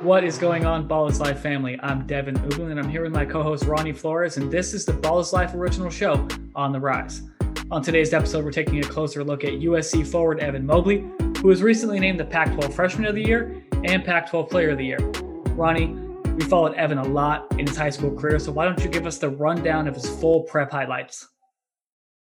What is going on, Ball is Life family? I'm Devin Ublin, and I'm here with my co-host Ronnie Flores, and this is the Ball is Life original show on the rise. On today's episode, we're taking a closer look at USC forward Evan Mobley, who was recently named the Pac-12 Freshman of the Year and Pac-12 Player of the Year. Ronnie, we followed Evan a lot in his high school career, so why don't you give us the rundown of his full prep highlights?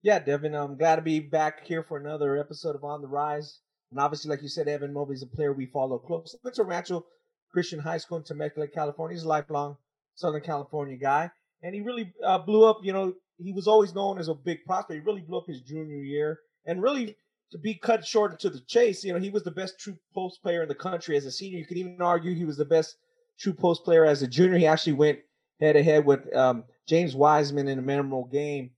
Yeah, Devin, I'm glad to be back here for another episode of On the Rise. And obviously, like you said, Evan Mobley is a player we follow. Went to Rancho Christian High School in Temecula, California. He's a lifelong Southern California guy. And he really uh, blew up, you know, he was always known as a big prospect. He really blew up his junior year. And really, to be cut short to the chase, you know, he was the best true post player in the country as a senior. You could even argue he was the best true post player as a junior. He actually went head to head with um, James Wiseman in a memorable game.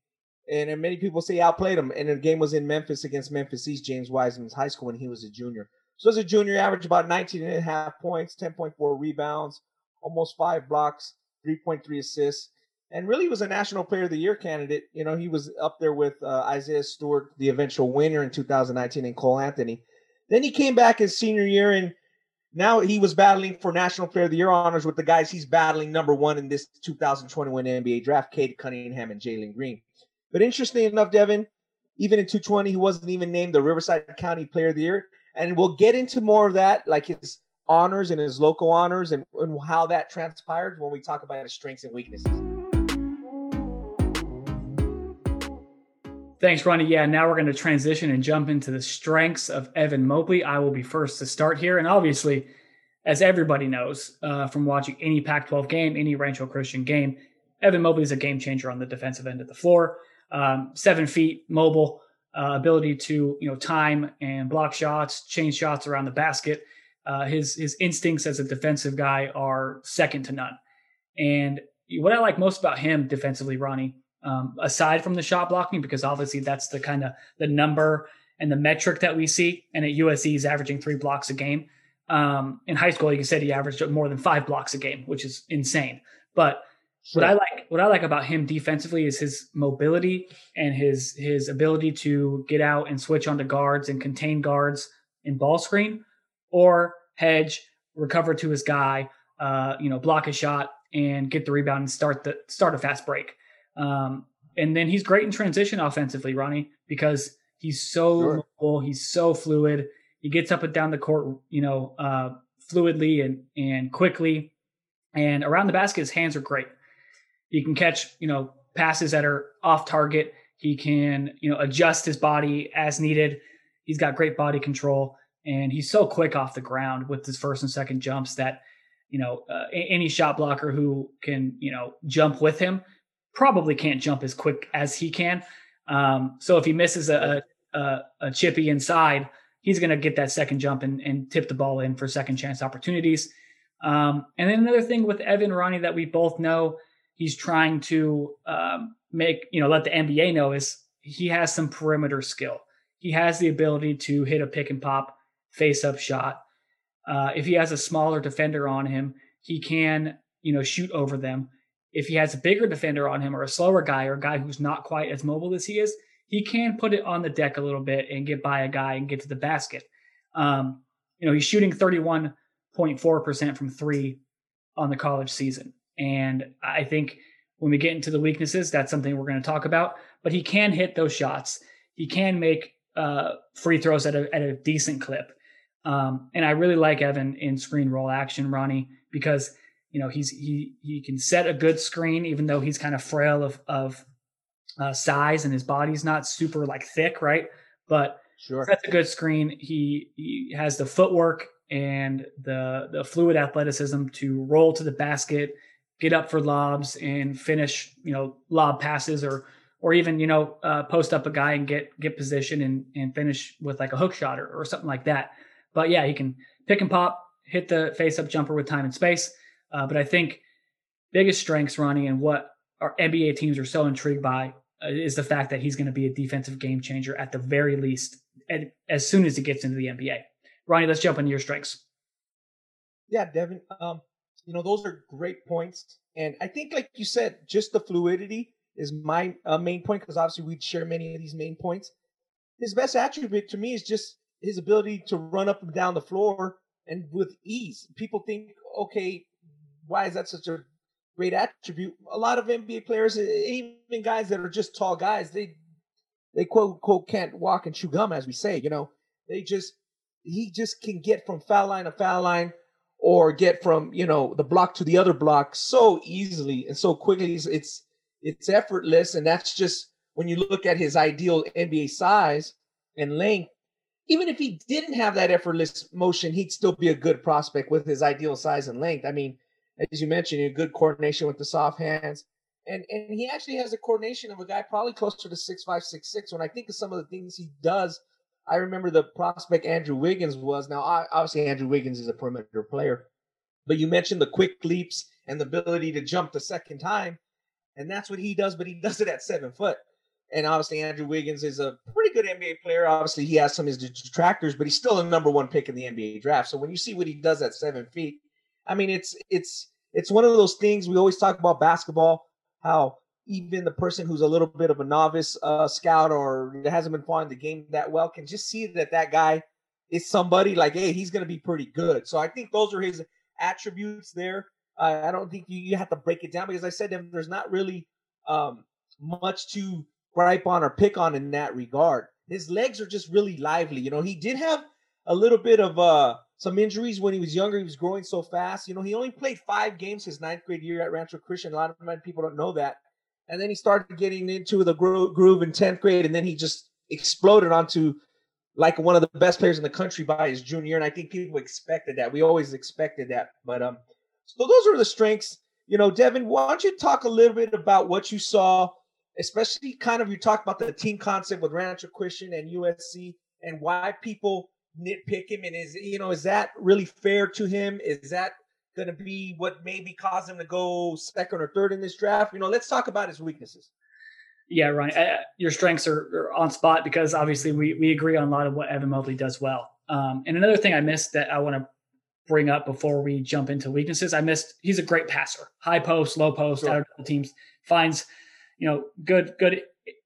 And, and many people say outplayed him. And the game was in Memphis against Memphis East, James Wiseman's high school when he was a junior. So as a junior, averaged about 19 and a half points, 10.4 rebounds, almost five blocks, 3.3 assists, and really was a National Player of the Year candidate. You know, he was up there with uh, Isaiah Stewart, the eventual winner in 2019, and Cole Anthony. Then he came back his senior year, and now he was battling for National Player of the Year honors with the guys he's battling number one in this 2021 NBA draft, Cade Cunningham and Jalen Green. But interestingly enough, Devin, even in 220, he wasn't even named the Riverside County Player of the Year and we'll get into more of that, like his honors and his local honors, and, and how that transpired when we talk about his strengths and weaknesses. Thanks, Ronnie. Yeah, now we're going to transition and jump into the strengths of Evan Mobley. I will be first to start here. And obviously, as everybody knows uh, from watching any Pac 12 game, any Rancho Christian game, Evan Mobley is a game changer on the defensive end of the floor. Um, seven feet, mobile, uh, ability to you know time and block shots, change shots around the basket. Uh, his his instincts as a defensive guy are second to none. And what I like most about him defensively, Ronnie, um, aside from the shot blocking, because obviously that's the kind of the number and the metric that we see. And at USC, he's averaging three blocks a game. Um, in high school, you said, he averaged more than five blocks a game, which is insane. But Sure. What I like, what I like about him defensively is his mobility and his his ability to get out and switch onto guards and contain guards in ball screen, or hedge, recover to his guy, uh, you know, block a shot and get the rebound and start the start a fast break. Um, and then he's great in transition offensively, Ronnie, because he's so sure. mobile, he's so fluid. He gets up and down the court, you know, uh, fluidly and and quickly. And around the basket, his hands are great. He can catch, you know, passes that are off target. He can, you know, adjust his body as needed. He's got great body control and he's so quick off the ground with his first and second jumps that, you know, uh, any shot blocker who can, you know, jump with him probably can't jump as quick as he can. Um, so if he misses a, a, a chippy inside, he's going to get that second jump and, and, tip the ball in for second chance opportunities. Um, and then another thing with Evan Ronnie that we both know he's trying to um, make you know let the NBA know is he has some perimeter skill. He has the ability to hit a pick and pop face up shot. Uh, if he has a smaller defender on him, he can you know shoot over them. If he has a bigger defender on him or a slower guy or a guy who's not quite as mobile as he is, he can put it on the deck a little bit and get by a guy and get to the basket. Um, you know, he's shooting 31.4% from three on the college season. And I think when we get into the weaknesses, that's something we're going to talk about. But he can hit those shots. He can make uh, free throws at a, at a decent clip. Um, and I really like Evan in screen roll action, Ronnie, because you know he's he he can set a good screen, even though he's kind of frail of of uh, size and his body's not super like thick, right? But sure, that's a good screen. He he has the footwork and the the fluid athleticism to roll to the basket get up for lobs and finish, you know, lob passes or or even you know uh, post up a guy and get get position and and finish with like a hook shot or, or something like that. But yeah, he can pick and pop, hit the face up jumper with time and space. Uh, but I think biggest strengths, Ronnie, and what our NBA teams are so intrigued by uh, is the fact that he's going to be a defensive game changer at the very least, at, as soon as he gets into the NBA. Ronnie, let's jump into your strengths. Yeah, Devin. Um, you know, those are great points. And I think, like you said, just the fluidity is my uh, main point because obviously we'd share many of these main points. His best attribute to me is just his ability to run up and down the floor and with ease. People think, okay, why is that such a great attribute? A lot of NBA players, even guys that are just tall guys, they they quote quote can't walk and chew gum, as we say. You know, they just he just can get from foul line to foul line or get from you know the block to the other block so easily and so quickly. It's it's effortless, and that's just when you look at his ideal NBA size and length. Even if he didn't have that effortless motion, he'd still be a good prospect with his ideal size and length. I mean, as you mentioned, a good coordination with the soft hands. And and he actually has a coordination of a guy probably closer to six five, six six. When I think of some of the things he does, I remember the prospect Andrew Wiggins was. Now, obviously, Andrew Wiggins is a perimeter player, but you mentioned the quick leaps and the ability to jump the second time, and that's what he does. But he does it at seven foot. And obviously, Andrew Wiggins is a pretty good NBA player. Obviously, he has some of his detractors, but he's still the number one pick in the NBA draft. So when you see what he does at seven feet, I mean, it's it's it's one of those things we always talk about basketball how even the person who's a little bit of a novice uh, scout or hasn't been following the game that well can just see that that guy is somebody like, hey, he's going to be pretty good. So I think those are his attributes there. Uh, I don't think you, you, have to break it down because I said there's not really um, much to gripe on or pick on in that regard. His legs are just really lively. You know, he did have a little bit of uh, some injuries when he was younger. He was growing so fast. You know, he only played five games his ninth grade year at Rancho Christian. A lot of people don't know that. And then he started getting into the gro- groove in 10th grade, and then he just exploded onto like one of the best players in the country by his junior year. And I think people expected that. We always expected that. But um, so those are the strengths. You know, Devin, why don't you talk a little bit about what you saw, especially kind of you talk about the team concept with Rancho Christian and USC, and why people nitpick him? And is you know is that really fair to him? Is that going to be what maybe caused him to go second or third in this draft? You know, let's talk about his weaknesses. Yeah, Ryan, uh, your strengths are, are, on spot because obviously we we agree on a lot of what Evan Mobley does well. Um, and another thing I missed that I want to bring up before we jump into weaknesses, I missed he's a great passer, high post, low post, sure. out of teams, finds you know good good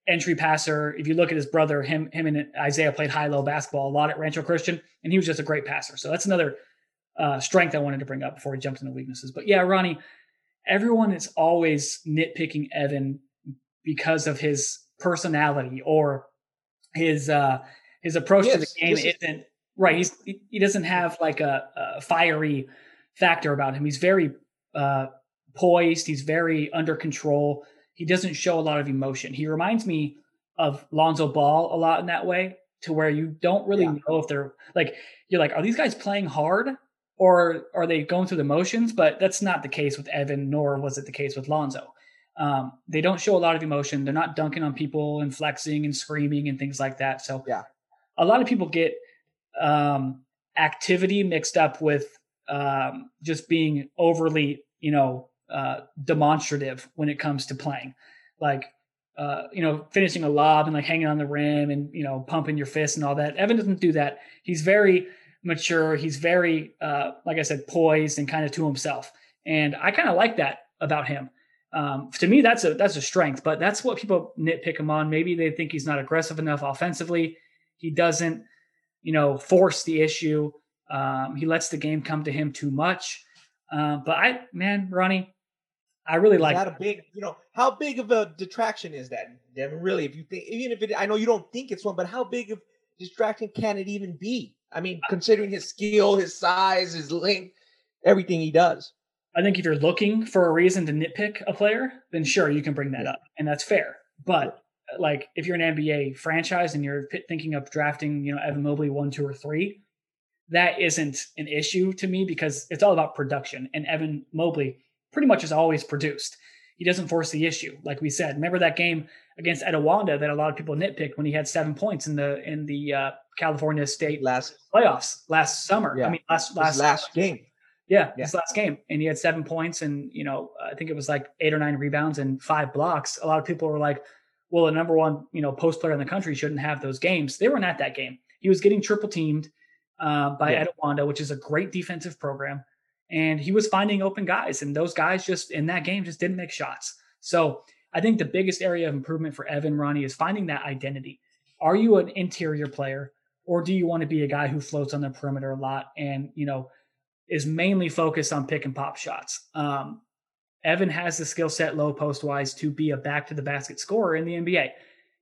entry passer. If you look at his brother, him him and Isaiah played high low basketball a lot at Rancho Christian, and he was just a great passer. So that's another uh, strength I wanted to bring up before we jumped into weaknesses. But yeah, Ronnie, everyone is always nitpicking Evan because of his personality or his uh, his approach yes, to the game isn't right. He's he doesn't have like a, a fiery factor about him. He's very uh, poised. He's very under control he doesn't show a lot of emotion. He reminds me of Lonzo Ball a lot in that way, to where you don't really yeah. know if they're like you're like, are these guys playing hard or are they going through the motions? But that's not the case with Evan, nor was it the case with Lonzo. Um, they don't show a lot of emotion. They're not dunking on people and flexing and screaming and things like that. So yeah, a lot of people get um, activity mixed up with um, just being overly, you know, uh, demonstrative when it comes to playing, like uh, you know finishing a lob and like hanging on the rim and you know pumping your fist and all that. Evan doesn't do that. He's very mature. He's very uh, like I said, poised and kind of to himself. And I kind of like that about him. Um, to me, that's a that's a strength. But that's what people nitpick him on. Maybe they think he's not aggressive enough offensively. He doesn't, you know, force the issue. Um, he lets the game come to him too much. Uh, but I, man, Ronnie, I really is like that a big, you know, how big of a detraction is that, Devin? Really, if you think, even if it, I know you don't think it's one, but how big of distraction can it even be? I mean, considering his skill, his size, his length, everything he does. I think if you're looking for a reason to nitpick a player, then sure, you can bring that up, and that's fair. But like, if you're an NBA franchise and you're thinking of drafting, you know, Evan Mobley one, two, or three, that isn't an issue to me because it's all about production. And Evan Mobley pretty much is always produced. He doesn't force the issue, like we said. Remember that game against Etiwanda that a lot of people nitpicked when he had seven points in the in the uh, California State last playoffs last summer. Yeah. I mean, last last last game. Yeah, yeah, his last game, and he had seven points, and you know, I think it was like eight or nine rebounds and five blocks. A lot of people were like, "Well, the number one, you know, post player in the country shouldn't have those games." They weren't at that game. He was getting triple teamed uh, by yeah. Etiwanda, which is a great defensive program and he was finding open guys, and those guys just in that game just didn't make shots. So I think the biggest area of improvement for Evan Ronnie is finding that identity. Are you an interior player or do you want to be a guy who floats on the perimeter a lot and you know is mainly focused on pick and pop shots? Um, Evan has the skill set low post wise to be a back to the basket scorer in the NBA.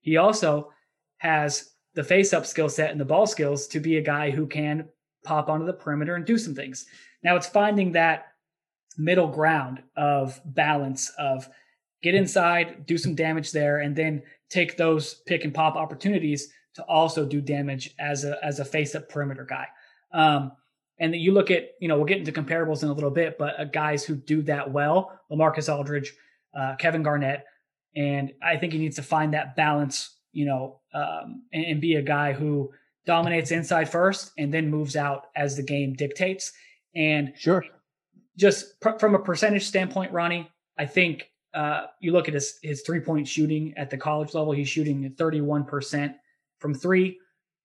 He also has the face up skill set and the ball skills to be a guy who can pop onto the perimeter and do some things. Now it's finding that middle ground of balance of get inside, do some damage there, and then take those pick and pop opportunities to also do damage as a as a face up perimeter guy. Um, and you look at, you know, we'll get into comparables in a little bit, but uh, guys who do that well, Lamarcus Aldridge, uh, Kevin Garnett, and I think he needs to find that balance, you know, um, and, and, be a guy who dominates inside first and then moves out as the game dictates. And sure, just pr- from a percentage standpoint, Ronnie, I think uh, you look at his his three point shooting at the college level. He's shooting at 31 percent from three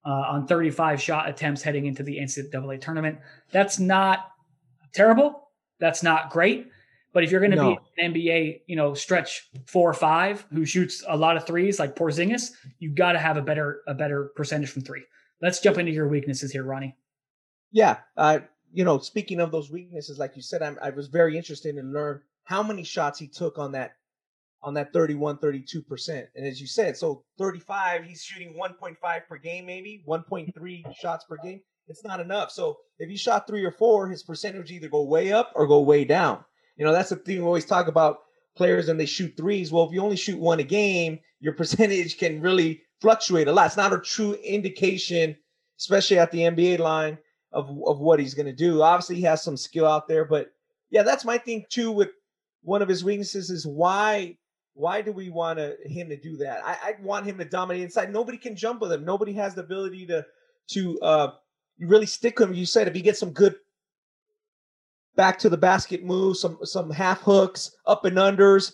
uh, on 35 shot attempts heading into the NCAA tournament. That's not terrible. That's not great. But if you're going to no. be an NBA, you know, stretch four or five who shoots a lot of threes like Porzingis, you've got to have a better a better percentage from three. Let's jump into your weaknesses here, Ronnie. Yeah, uh, you know, speaking of those weaknesses, like you said, I'm, I was very interested in learn how many shots he took on that on that 31 32% and as you said so 35 he's shooting 1.5 per game maybe 1.3 shots per game. It's not enough. So if he shot three or four his percentage either go way up or go way down. You know that's the thing we always talk about players and they shoot threes. Well if you only shoot one a game your percentage can really fluctuate a lot. It's not a true indication especially at the nba line of, of what he's going to do. Obviously he has some skill out there but yeah that's my thing too with one of his weaknesses is why why do we want to, him to do that? I, I want him to dominate inside. Nobody can jump with him. Nobody has the ability to to uh, really stick him. You said if he gets some good back to the basket moves, some some half hooks, up and unders,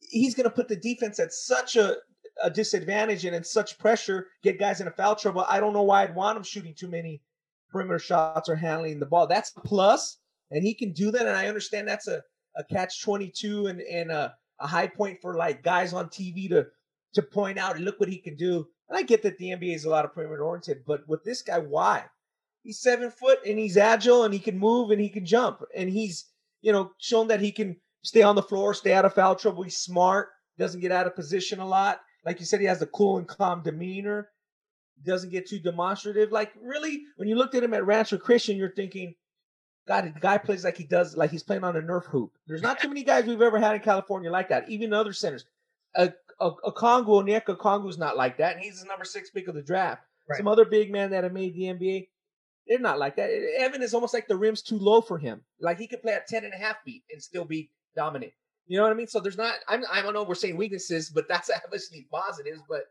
he's going to put the defense at such a, a disadvantage and in such pressure, get guys into foul trouble. I don't know why I'd want him shooting too many perimeter shots or handling the ball. That's a plus, and he can do that. And I understand that's a, a catch twenty two and and a a high point for like guys on TV to to point out, look what he can do. And I get that the NBA is a lot of perimeter oriented, but with this guy, why? He's seven foot and he's agile and he can move and he can jump and he's you know shown that he can stay on the floor, stay out of foul trouble. He's smart, doesn't get out of position a lot. Like you said, he has a cool and calm demeanor. Doesn't get too demonstrative. Like really, when you looked at him at Rancho Christian, you're thinking, God, the guy plays like he does, like he's playing on a Nerf hoop. There's not too many guys we've ever had in California like that, even other centers. A, a, a Okongwu, Onyeka Okongwu's not like that, and he's the number six pick of the draft. Right. Some other big men that have made the NBA, they're not like that. Evan is almost like the rim's too low for him. Like he could play at 10 and a half feet and still be dominant. You know what I mean? So there's not, I'm, I don't know, we're saying weaknesses, but that's obviously positives. But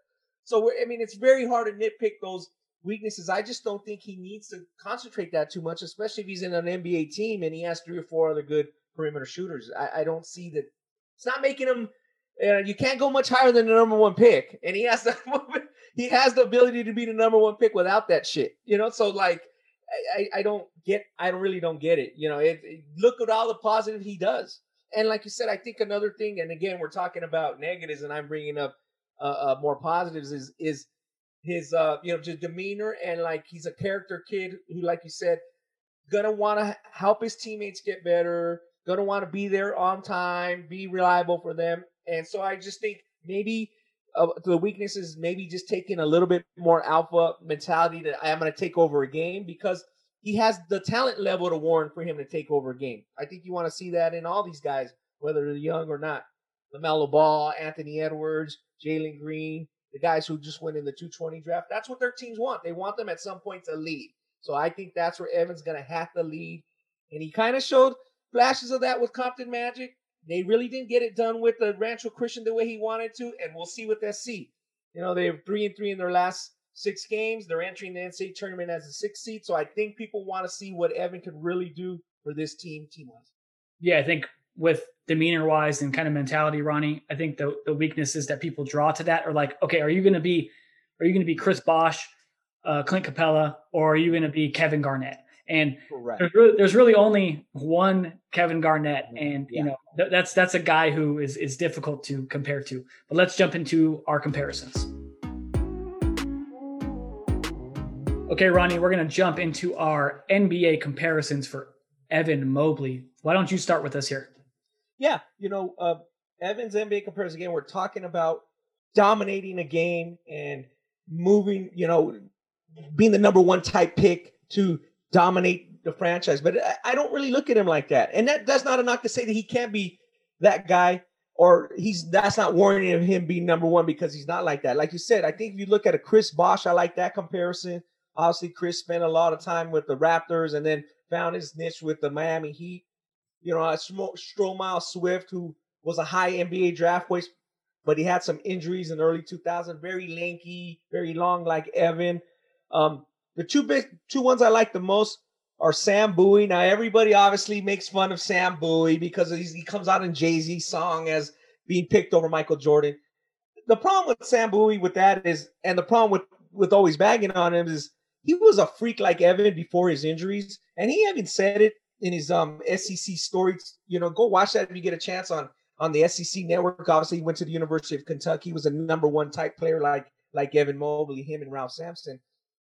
so, we're, I mean, it's very hard to nitpick those weaknesses. I just don't think he needs to concentrate that too much, especially if he's in an NBA team and he has three or four other good perimeter shooters. I, I don't see that. It's not making him. Uh, you can't go much higher than the number one pick, and he has the he has the ability to be the number one pick without that shit. You know, so like. I, I don't get I really don't get it. You know, it, it, look at all the positive he does. And like you said, I think another thing, and again, we're talking about negatives, and I'm bringing up uh, uh, more positives. Is is his uh you know just demeanor and like he's a character kid who like you said gonna want to help his teammates get better gonna want to be there on time be reliable for them. And so i just think maybe uh, the weakness is maybe just taking a little bit more alpha mentality that i'm gonna take over a game because he has the talent level to warrant for him to take over a game. I think you want to see that in all these guys whether they're young or not. LaMelo Ball, Anthony Edwards, Jalen Green, the guys who just went in the 220 draft. That's what their teams want. They want them at some point to lead. So I think that's where Evans going to have to lead. And he kind of showed flashes of that with Compton Magic. They really didn't get it done with the Rancho Christian the way he wanted to, and we'll see with SC. You know, they're three and three in their last six games. They're entering the NCAA tournament as a six seed. So I think people want to see what Evan can really do for this team, team wise. Yeah, I think with demeanor wise and kind of mentality, Ronnie, I think the the weaknesses that people draw to that are like, okay, are you going to be, are you going to be Chris Bosh, uh, Clint Capela, or are you going to be Kevin Garnett? And there's really, there's really only one Kevin Garnett, and yeah. you know th- that's that's a guy who is is difficult to compare to. But let's jump into our comparisons. Okay, Ronnie, we're going to jump into our NBA comparisons for Evan Mobley. Why don't you start with us here? Yeah, you know, uh, Evan's NBA comparison again. We're talking about dominating a game and moving, you know, being the number one type pick to dominate the franchise. But I don't really look at him like that. And that that's not a knock to say that he can't be that guy or he's that's not warranting of him being number one because he's not like that. Like you said, I think if you look at a Chris Bosh, I like that comparison. Obviously, Chris spent a lot of time with the Raptors and then found his niche with the Miami Heat. You know, Stromile Swift, who was a high NBA draft choice, but he had some injuries in early 2000. Very lanky, very long, like Evan. Um, the two big two ones I like the most are Sam Bowie. Now everybody obviously makes fun of Sam Bowie because he comes out in Jay Z song as being picked over Michael Jordan. The problem with Sam Bowie with that is, and the problem with with always bagging on him is he was a freak like Evan before his injuries, and he even said it in his um SEC stories. You know, go watch that if you get a chance on on the SEC network. Obviously, he went to the University of Kentucky. He was a number one type player like like Evan Mobley, him and Ralph Sampson.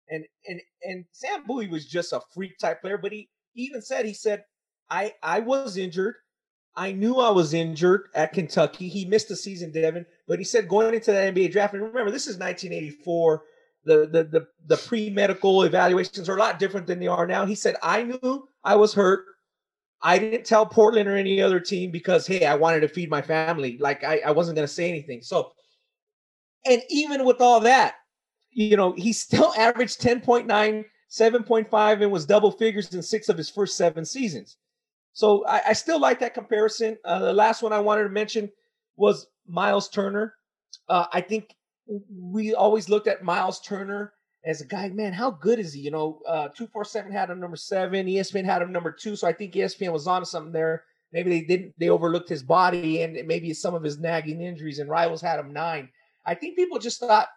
And and and Sam Bowie was just a freak type player, but he, even said he said I I was injured. I knew I was injured at Kentucky. He missed the season, Devin, but he said going into that NBA draft. And remember, this is 1984 the the the, the pre-medical evaluations are a lot different than they are now. He said, I knew I was hurt. I didn't tell Portland or any other team because hey, I wanted to feed my family. Like I, I wasn't gonna say anything. So and even with all that, you know, he still averaged 10.9, 7.5, and was double figures in six of his first seven seasons. So I, I still like that comparison. Uh, the last one I wanted to mention was Miles Turner. Uh, I think we always looked at Miles Turner as a guy, man, how good is he? You know, uh, 247 had him number seven, ESPN had him number two. So I think ESPN was on something there. Maybe they didn't, they overlooked his body and maybe some of his nagging injuries, and rivals had him nine. I think people just thought,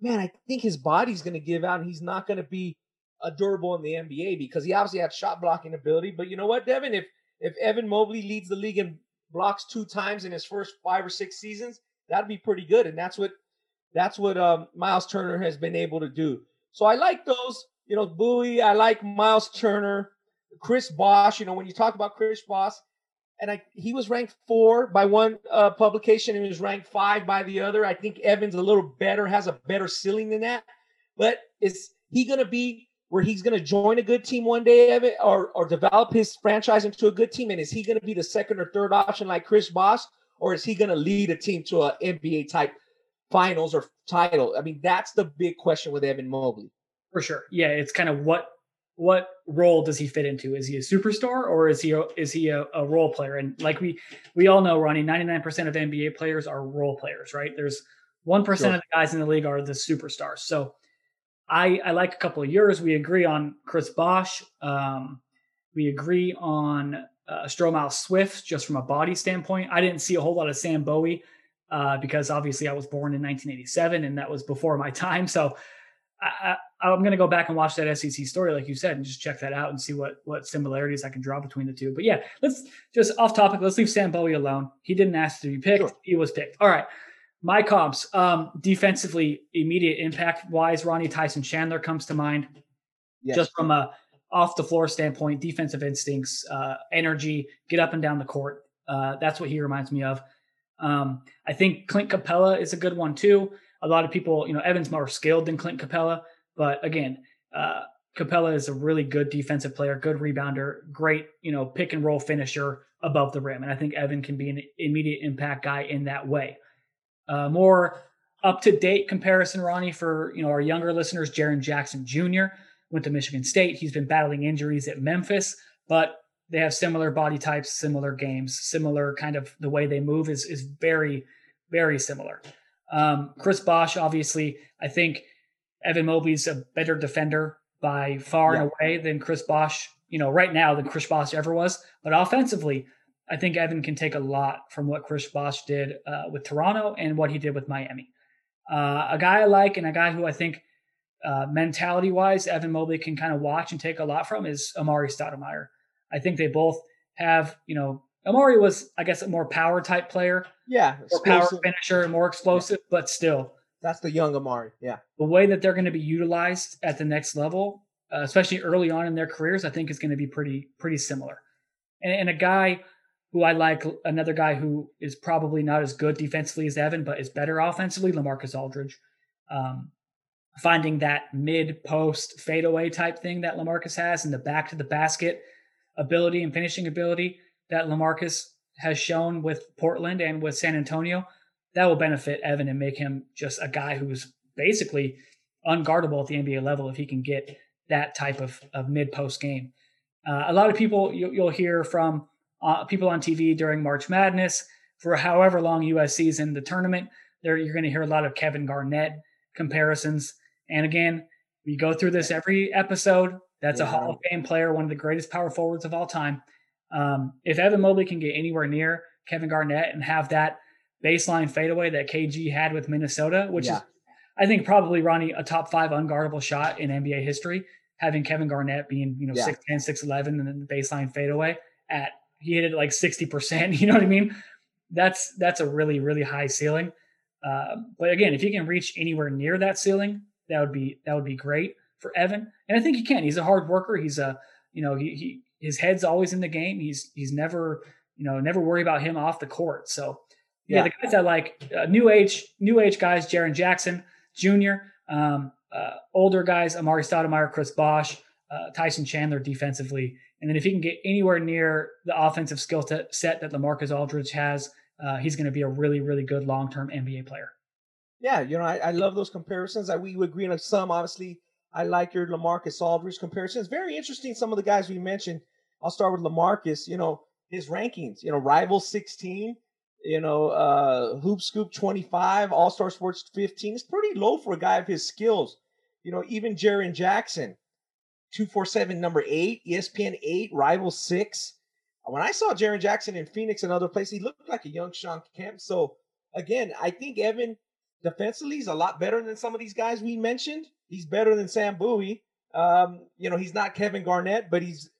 man, I think his body's going to give out and he's not going to be a durable in the NBA because he obviously had shot blocking ability. But you know what, Devin? If if Evan Mobley leads the league in blocks two times in his first five or six seasons, that'd be pretty good. And that's what that's what um, Miles Turner has been able to do. So I like those. You know, Bowie. I like Miles Turner, Chris Bosh. You know, when you talk about Chris Bosh, and I, he was ranked four by one uh, publication, and he was ranked five by the other. I think Evans a little better, has a better ceiling than that. But is he going to be where he's going to join a good team one day, Evan, or or develop his franchise into a good team? And is he going to be the second or third option like Chris Bosh, or is he going to lead a team to an NBA type finals or title? I mean, that's the big question with Evan Mobley. For sure. Yeah, it's kind of what what role does he fit into? Is he a superstar or is he a, is he a, a role player? And like we we all know, Ronnie, ninety nine percent of NBA players are role players, right? There's one sure. of the guys in the league are the superstars. So I I like a couple of yours. We agree on Chris Bosh. Um, we agree on uh, Stromile Swift just from a body standpoint. I didn't see a whole lot of Sam Bowie uh, because obviously I was born in 1987 and that was before my time. So I, am going to go back and watch that SEC story, like you said, and just check that out and see what what similarities I can draw between the two. But yeah, let's just off topic. Let's leave Sam Bowie alone. He didn't ask to be picked. Sure. He was picked. All right. My comps, um, defensively, immediate impact wise, Ronnie Tyson Chandler comes to mind. Yes. Just from a off the floor standpoint, defensive instincts, uh, energy, get up and down the court. Uh, that's what he reminds me of. Um, I think Clint Capela is a good one too. A lot of people, you know, Evan's more skilled than Clint Capela, but again, uh, Capela is a really good defensive player, good rebounder, great, you know, pick and roll finisher above the rim. And I think Evan can be an immediate impact guy in that way. Uh, more up to date comparison, Ronnie, for you know our younger listeners, Jaren Jackson Jr. went to Michigan State. He's been battling injuries at Memphis, but they have similar body types, similar games, similar kind of the way they move is is very, very similar. Um, Chris Bosh, obviously, I think Evan Mobley's a better defender by far yeah. and away than Chris Bosh, you know, right now than Chris Bosh ever was. But offensively, I think Evan can take a lot from what Chris Bosh did uh, with Toronto and what he did with Miami. Uh, a guy I like and a guy who I think uh, mentality wise, Evan Mobley can kind of watch and take a lot from is Amar'e Stoudemire. I think they both have, you know, Amar'e was, I guess, a more power type player. Yeah. More power finisher, more explosive, yeah. but still. That's the young Amar'e. Yeah. The way that they're going to be utilized at the next level, uh, especially early on in their careers, I think is going to be pretty pretty similar. And, and, a guy who I like, another guy who is probably not as good defensively as Evan, but is better offensively, Lamarcus Aldridge. Um, finding that mid post fadeaway type thing that Lamarcus has and the back to the basket ability and finishing ability that Lamarcus has shown with Portland and with San Antonio, that will benefit Evan and make him just a guy who's basically unguardable at the NBA level if he can get that type of, of mid post game. Uh, a lot of people you, will hear from uh, people on TV during March Madness for however long USC's in the tournament. There, you're going to hear a lot of Kevin Garnett comparisons. And again, we go through this every episode. That's yeah. a Hall of Fame player, one of the greatest power forwards of all time. Um, if Evan Mobley can get anywhere near Kevin Garnett and have that baseline fadeaway that KG had with Minnesota, which yeah. is, I think, probably Ronnie a top five unguardable shot in NBA history. Having Kevin Garnett being you know six ten, six eleven, and then the baseline fadeaway at he hit it like sixty percent. You know what I mean? That's that's a really really high ceiling. Uh, but again, if he can reach anywhere near that ceiling, that would be that would be great for Evan. And I think he can. He's a hard worker. He's a you know he, he his head's always in the game. He's he's never you know never worry about him off the court. So yeah, yeah. the guys I like, uh, new age, new age guys, Jaren Jackson Jr., um, uh, older guys, Amar'e Stoudemire, Chris Bosh, uh, Tyson Chandler defensively. And then if he can get anywhere near the offensive skill set that Lamarcus Aldridge has, uh, he's going to be a really, really good long term NBA player. Yeah, you know, I, I love those comparisons. I, we agree on some. Obviously, I like your Lamarcus Aldridge comparisons. Very interesting. Some of the guys we mentioned. I'll start with Lamarcus. You know, his rankings. You know, rival 16 you know, uh, Hoop Scoop 25, All Star Sports 15. It's pretty low for a guy of his skills. You know, even Jaren Jackson, 247, number eight, ESPN 8, Rival 6. When I saw Jaren Jackson in Phoenix and other places, he looked like a young Shawn Kemp. So, again, I think Evan defensively is a lot better than some of these guys we mentioned. He's better than Sam Bowie. Um, you know, he's not Kevin Garnett, but he's,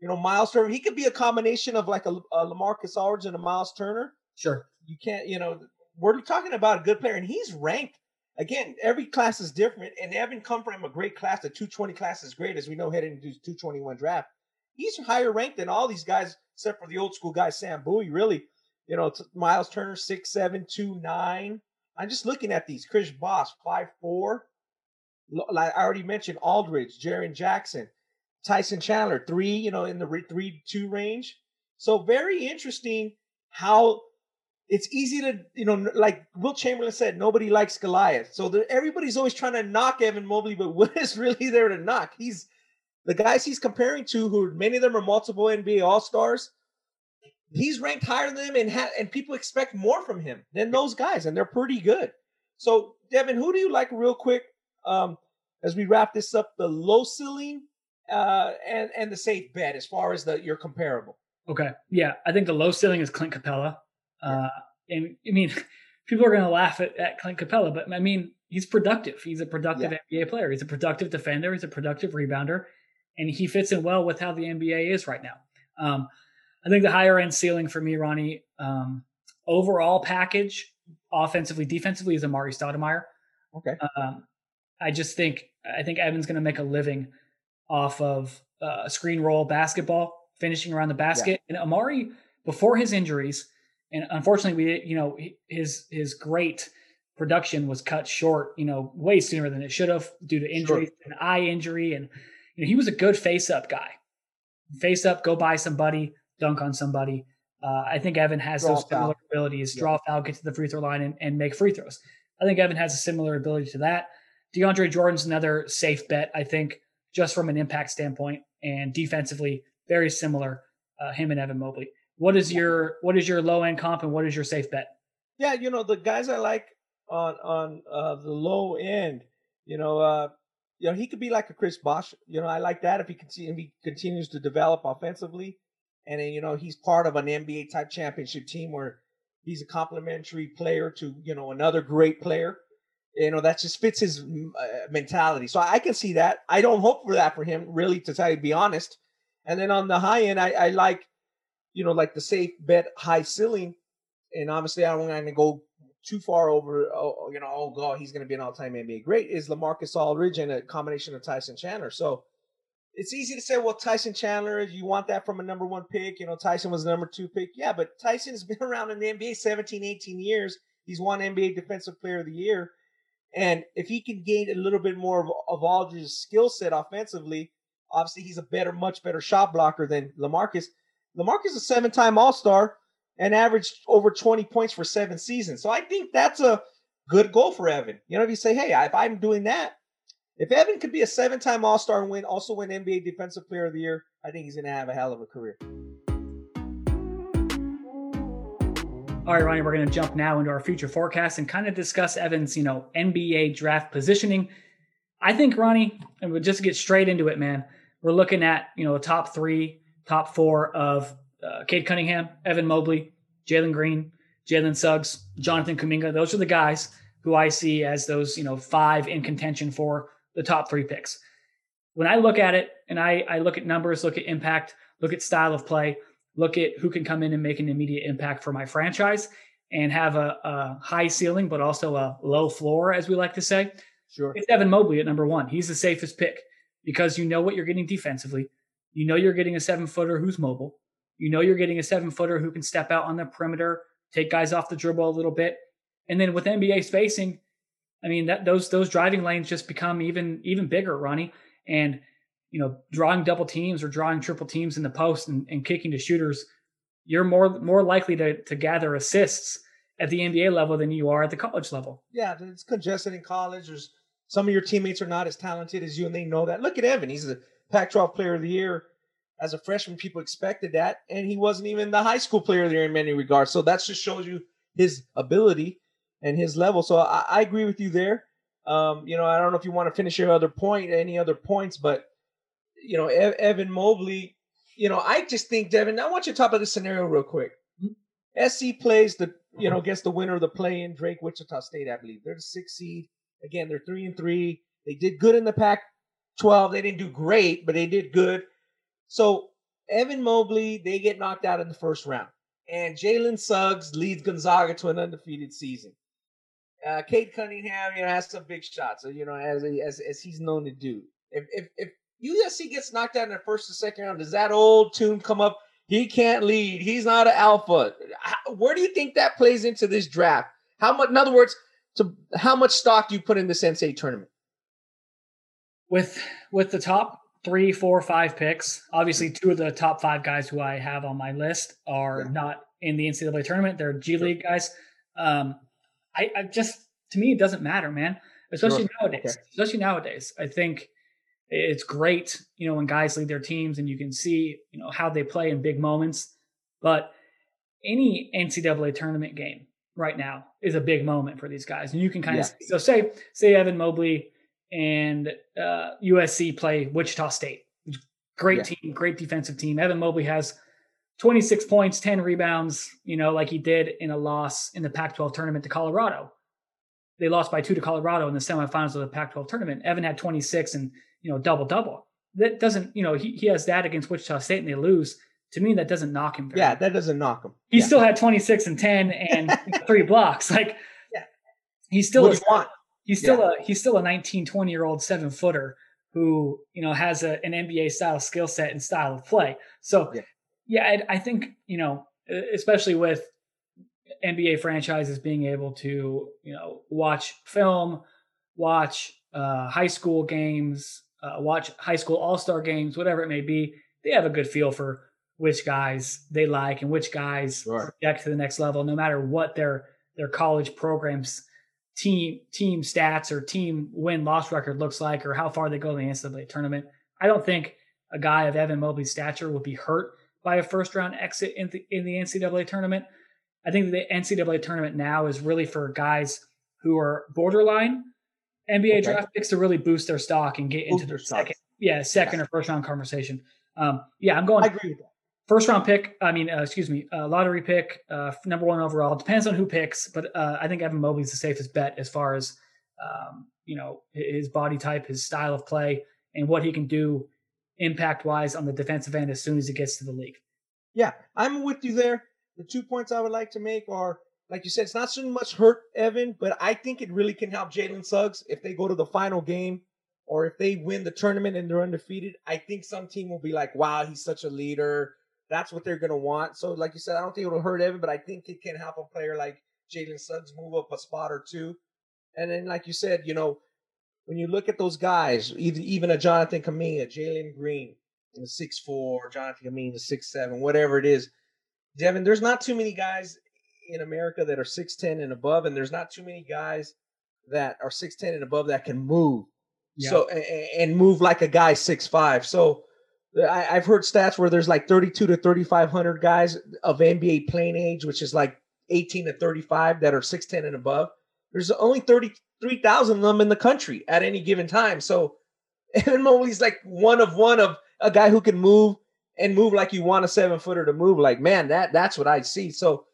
you know, Miles Turner. He could be a combination of like a, a Lamarcus Aldridge and a Miles Turner. Sure. You can't, you know, we're talking about a good player, and he's ranked. Again, every class is different, and Evan come from a great class. The 220 class is great, as we know, heading into 221 draft. He's higher ranked than all these guys, except for the old school guy, Sam Bowie. Really, you know, Miles Turner, six seven two nine. I'm just looking at these. Chris Bosh, five four. Like I already mentioned, Aldridge, Jaren Jackson, Tyson Chandler, three, you know, in the three two range. So very interesting how it's easy to, you know, like Wilt Chamberlain said, nobody likes Goliath. So everybody's always trying to knock Evan Mobley, but what is really there to knock? He's the guys he's comparing to, who many of them are multiple NBA All Stars. He's ranked higher than them, and ha- and people expect more from him than those guys, and they're pretty good. So, Devin, who do you like, real quick, um, as we wrap this up? The low ceiling uh, and and the safe bet, as far as the you're comparable. Okay, yeah, I think the low ceiling is Clint Capela, Uh, and I mean, people are going to laugh at, at Clint Capela, but I mean, he's productive. He's a productive yeah. NBA player. He's a productive defender. He's a productive rebounder, and he fits in well with how the NBA is right now. Um, I think the higher end ceiling for me, Ronnie, um, overall package, offensively, defensively, is Amar'e Stoudemire. Okay. Um, I just think I think Evan's going to make a living off of uh, screen roll basketball, finishing around the basket. Yeah. And Amar'e, before his injuries, and unfortunately, we you know his his great production was cut short, you know, way sooner than it should have due to injury, sure. an eye injury, and you know, he was a good face up guy. Face up, go by somebody, dunk on somebody. Uh, I think Evan has draw those similar abilities: yeah. draw foul, get to the free throw line, and, and make free throws. I think Evan has a similar ability to that. DeAndre Jordan's another safe bet, I think, just from an impact standpoint and defensively, very similar. Uh, him and Evan Mobley. What is your what is your low end comp and what is your safe bet? Yeah, you know the guys I like on on uh, the low end. You know, uh, you know he could be like a Chris Bosh. You know, I like that if he if he continues to develop offensively, and then you know he's part of an NBA type championship team where he's a complementary player to you know another great player. You know that just fits his uh, mentality. So I can see that. I don't hope for that for him, really, to tell you, be honest. And then on the high end, I, I like you know, like the safe bet high ceiling. And obviously, I don't want to go too far over, oh, you know, oh, God, he's going to be an all time NBA great, is Lamarcus Aldridge and a combination of Tyson Chandler. So, it's easy to say, well, Tyson Chandler, you want that from a number one pick. You know, Tyson was the number two pick. Yeah, but Tyson's been around in the NBA 17, 18 years. He's won NBA Defensive Player of the Year. And if he can gain a little bit more of, of Aldridge's skill set offensively, obviously he's a better, much better shot blocker than Lamarcus. Lamarcus is a seven time All Star and averaged over 20 points for seven seasons. So I think that's a good goal for Evan. You know, if you say, hey, if I'm doing that, if Evan could be a seven time All Star and win, also win NBA Defensive Player of the Year, I think he's going to have a hell of a career. All right, Ronnie, we're going to jump now into our future forecast and kind of discuss Evan's, you know, NBA draft positioning. I think, Ronnie, and we'll just get straight into it, man. We're looking at, you know, the top three, top four of uh, Cade Cunningham, Evan Mobley, Jalen Green, Jalen Suggs, Jonathan Kuminga. Those are the guys who I see as those, you know, five in contention for the top three picks. When I look at it and I, I look at numbers, look at impact, look at style of play, look at who can come in and make an immediate impact for my franchise and have a, a high ceiling, but also a low floor, as we like to say. Sure. It's Evan Mobley at number one. He's the safest pick because you know what you're getting defensively. You know you're getting a seven footer who's mobile. You know you're getting a seven footer who can step out on the perimeter, take guys off the dribble a little bit. And then with NBA spacing, I mean that those those driving lanes just become even even bigger, Ronnie. And you know, drawing double teams or drawing triple teams in the post and, and kicking to shooters, you're more more likely to to gather assists at the NBA level than you are at the college level. Yeah, it's congested in college. There's some of your teammates are not as talented as you, and they know that. Look at Evan; he's a Pac-12 Player of the Year as a freshman. People expected that, and he wasn't even the high school Player of the Year in many regards. So that just shows you his ability and his level. So I, I agree with you there. Um, you know, I don't know if you want to finish your other point, any other points, but you know, Evan Mobley, you know, I just think, Devin, I want you to talk about this scenario real quick. SC plays the, you know, gets the winner of the play in Drake, Wichita State, I believe. They're the sixth seed. Again, they're three and three. They did good in the Pac 12. They didn't do great, but they did good. So Evan Mobley, they get knocked out in the first round. And Jalen Suggs leads Gonzaga to an undefeated season. Uh, Cade Cunningham, you know, has some big shots, you know, as as as he's known to do. If if if USC gets knocked out in the first and second round, does that old tune come up? He can't lead. He's not an alpha. Where do you think that plays into this draft? How much? In other words, to how much stock do you put in the NCAA tournament? With with the top three, four, five picks, obviously two of the top five guys who I have on my list are yeah. not in the NCAA tournament. They're G League guys. Um, I, I, just to me it doesn't matter, man. Especially sure. nowadays. Okay. Especially nowadays, I think it's great, you know, when guys lead their teams and you can see, you know, how they play in big moments. But any NCAA tournament game right now is a big moment for these guys, and you can kind yeah. of so say say Evan Mobley and uh, USC play Wichita State, great yeah. team, great defensive team. Evan Mobley has 26 points, 10 rebounds, you know, like he did in a loss in the Pac-12 tournament to Colorado. They lost by two to Colorado in the semifinals of the Pac-12 tournament. Evan had 26 and you know, double double. That doesn't, you know, he, he has that against Wichita State and they lose. To me, that doesn't knock him. yeah, that doesn't knock him. He yeah. still had 26 and 10 and three blocks. Like, yeah, he's still, a, he's still yeah. a, he's still a 19, 20 year old seven footer who, you know, has a, an NBA style skill set and style of play. So, yeah, yeah I, I think, you know, especially with NBA franchises being able to, you know, watch film, watch uh, high school games, uh, watch high school all star games, whatever it may be, they have a good feel for which guys they like and which guys sure. get to the next level, no matter what their their college programs team team stats or team win loss record looks like or how far they go in the NCAA tournament. I don't think a guy of Evan Mobley's stature would be hurt by a first round exit in the, in the NCAA tournament. I think the NCAA tournament now is really for guys who are borderline NBA okay. draft picks to really boost their stock and get boost into the second, yeah, second yes. or first round conversation. Um, yeah, I'm going. I agree with that. First round pick. I mean, uh, excuse me, uh, lottery pick, uh, number one overall. Depends on who picks, but uh, I think Evan Mobley's the safest bet as far as um, you know his body type, his style of play, and what he can do impact wise on the defensive end as soon as he gets to the league. Yeah, I'm with you there. The two points I would like to make are like you said, it's not so much hurt Evan, but I think it really can help Jalen Suggs if they go to the final game or if they win the tournament and they're undefeated, I think some team will be like, wow, he's such a leader. That's what they're going to want. So, like you said, I don't think it'll hurt Evan, but I think it can help a player like Jalen Suggs move up a spot or two. And then, like you said, you know, when you look at those guys, even, a Jonathan Kuminga, Jalen Green, in the six four, Jonathan Kuminga, the six seven, whatever it is, Devin, there's not too many guys in America that are 6'10 and above, and there's not too many guys that are 6'10 and above that can move. Yeah. So and, and, move like a guy six five. So I, have heard stats where there's like 32 to 3,500 guys of NBA playing age, which is like 18 to 35 that are 6'10 and above. There's only 33,000 of them in the country at any given time. So Evan Mobley's like one of one of a guy who can move and move like you want a seven footer to move. Like, man, that that's what I see. So,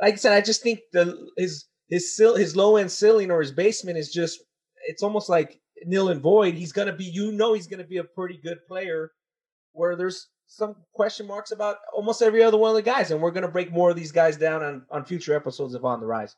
like I said, I just think the his his his low end ceiling or his basement is just it's almost like nil and void. He's gonna be, you know, he's gonna be a pretty good player. Where there's some question marks about almost every other one of the guys, and we're gonna break more of these guys down on on future episodes of On the Rise.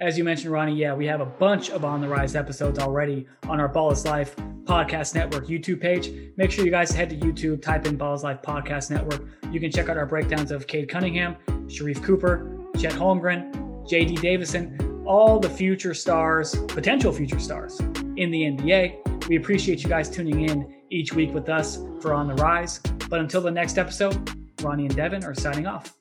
As you mentioned, Ronnie, yeah, we have a bunch of On the Rise episodes already on our Ball is Life Podcast Network YouTube page. Make sure you guys head to YouTube, type in Ball is Life Podcast Network. You can check out our breakdowns of Cade Cunningham, Sharife Cooper, Chet Holmgren, JD Davison, all the future stars, potential future stars in the NBA. We appreciate you guys tuning in each week with us for On the Rise. But until the next episode, Ronnie and Devin are signing off.